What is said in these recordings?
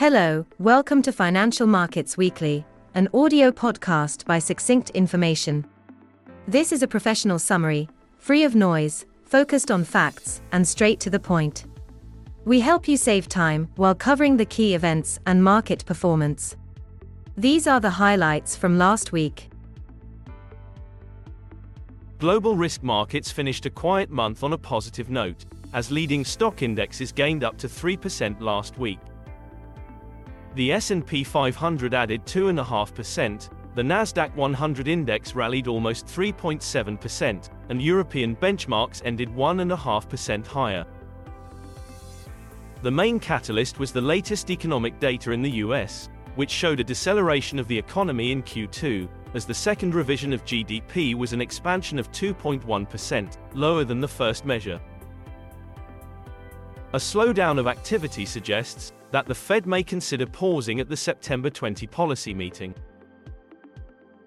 Hello, welcome to Financial Markets Weekly, an audio podcast by Succinct Information. This is a professional summary, free of noise, focused on facts, and straight to the point. We help you save time while covering the key events and market performance. These are the highlights from last week. Global risk markets finished a quiet month on a positive note, as leading stock indexes gained up to 3% last week. The S&P 500 added 2.5%, the Nasdaq 100 index rallied almost 3.7%, and European benchmarks ended 1.5% higher. The main catalyst was the latest economic data in the US, which showed a deceleration of the economy in Q2, as the second revision of GDP was an expansion of 2.1%, lower than the first measure. A slowdown of activity suggests that the Fed may consider pausing at the September 20 policy meeting.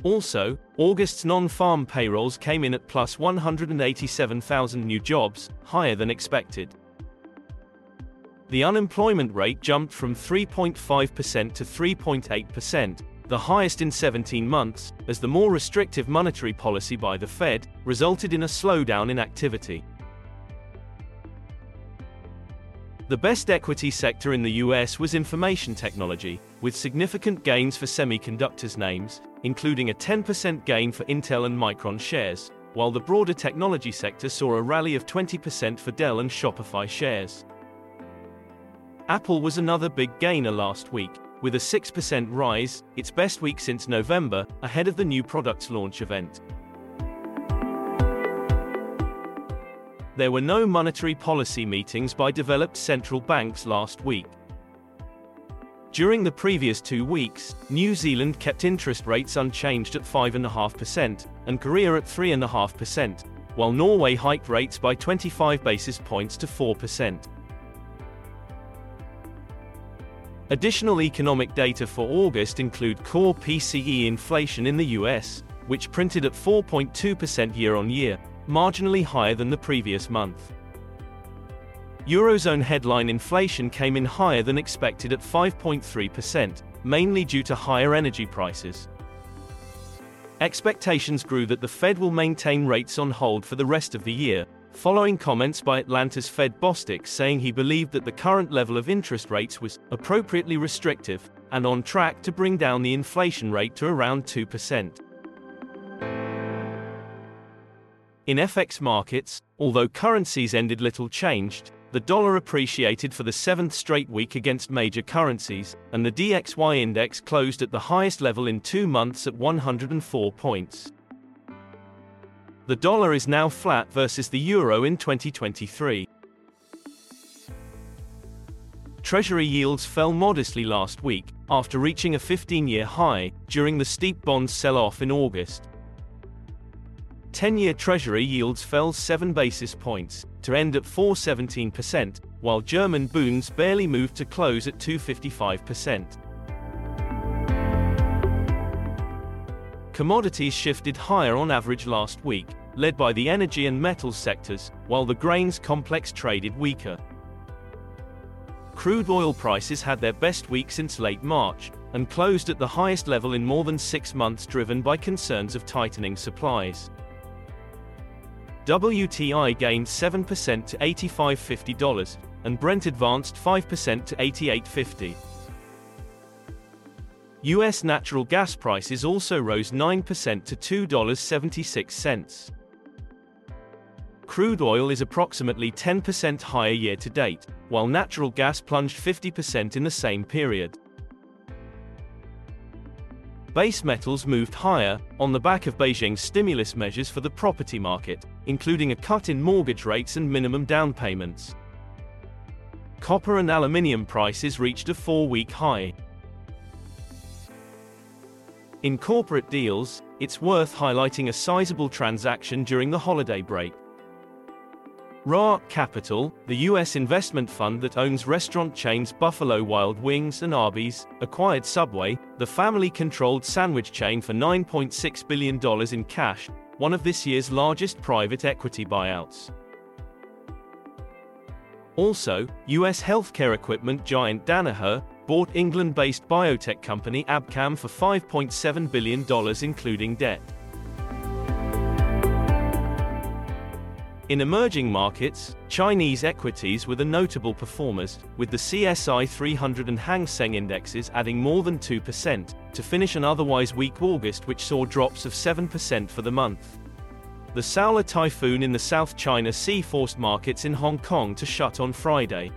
Also, August's non-farm payrolls came in at plus 187,000 new jobs, higher than expected. The unemployment rate jumped from 3.5% to 3.8%, the highest in 17 months, as the more restrictive monetary policy by the Fed resulted in a slowdown in activity. The best equity sector in the US was information technology, with significant gains for semiconductors names, including a 10% gain for Intel and Micron shares, while the broader technology sector saw a rally of 20% for Dell and Shopify shares. Apple was another big gainer last week, with a 6% rise, its best week since November, ahead of the new products launch event. There were no monetary policy meetings by developed central banks last week. During the previous two weeks, New Zealand kept interest rates unchanged at 5.5%, and Korea at 3.5%, while Norway hiked rates by 25 basis points to 4%. Additional economic data for August include core PCE inflation in the US, which printed at 4.2% year on year, marginally higher than the previous month. Eurozone headline inflation came in higher than expected at 5.3%, mainly due to higher energy prices. Expectations grew that the Fed will maintain rates on hold for the rest of the year, following comments by Atlanta's Fed Bostic saying he believed that the current level of interest rates was appropriately restrictive and on track to bring down the inflation rate to around 2%. In FX markets, although currencies ended little changed, the dollar appreciated for the seventh straight week against major currencies, and the DXY index closed at the highest level in two months at 104 points. The dollar is now flat versus the euro in 2023. Treasury yields fell modestly last week, after reaching a 15 year high, during the steep bond sell off in August. 10-year Treasury yields fell 7 basis points, to end at 4.17%, while German Bunds barely moved to close at 2.55%. Commodities shifted higher on average last week, led by the energy and metals sectors, while the grains complex traded weaker. Crude oil prices had their best week since late March, and closed at the highest level in more than six months driven by concerns of tightening supplies. WTI gained 7% to $85.50, and Brent advanced 5% to $88.50. US natural gas prices also rose 9% to $2.76. Crude oil is approximately 10% higher year to date, while natural gas plunged 50% in the same period. Base metals moved higher, on the back of Beijing's stimulus measures for the property market, including a cut in mortgage rates and minimum down payments. Copper and aluminium prices reached a four-week high. In corporate deals, it's worth highlighting a sizable transaction during the holiday break. Roark Capital, the U.S. investment fund that owns restaurant chains Buffalo Wild Wings and Arby's, acquired Subway, the family controlled sandwich chain for $9.6 billion in cash, one of this year's largest private equity buyouts. Also, U.S. healthcare equipment giant Danaher, bought England based biotech company Abcam for $5.7 billion, including debt. In emerging markets, Chinese equities were the notable performers, with the CSI 300 and Hang Seng indexes adding more than 2%, to finish an otherwise weak August which saw drops of 7% for the month. The Saola typhoon in the South China Sea forced markets in Hong Kong to shut on Friday.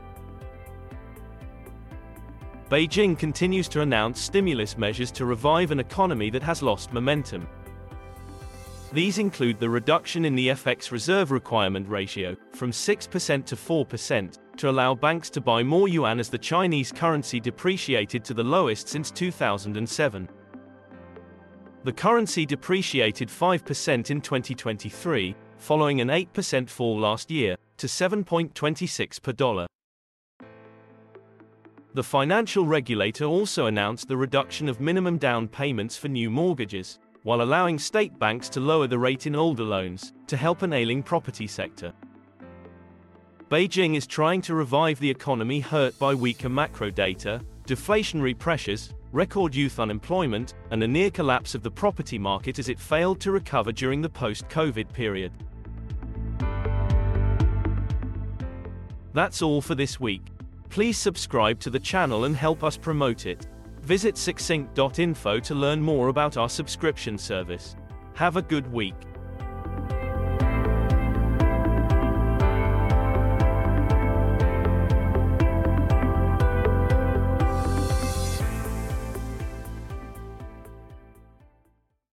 Beijing continues to announce stimulus measures to revive an economy that has lost momentum. These include the reduction in the FX reserve requirement ratio from 6% to 4% to allow banks to buy more yuan as the Chinese currency depreciated to the lowest since 2007. The currency depreciated 5% in 2023, following an 8% fall last year to 7.26 per dollar. The financial regulator also announced the reduction of minimum down payments for new mortgages while allowing state banks to lower the rate in older loans, to help an ailing property sector. Beijing is trying to revive the economy hurt by weaker macro data, deflationary pressures, record youth unemployment, and a near collapse of the property market as it failed to recover during the post COVID period. That's all for this week. Please subscribe to the channel and help us promote it. Visit succinct.info to learn more about our subscription service. Have a good week.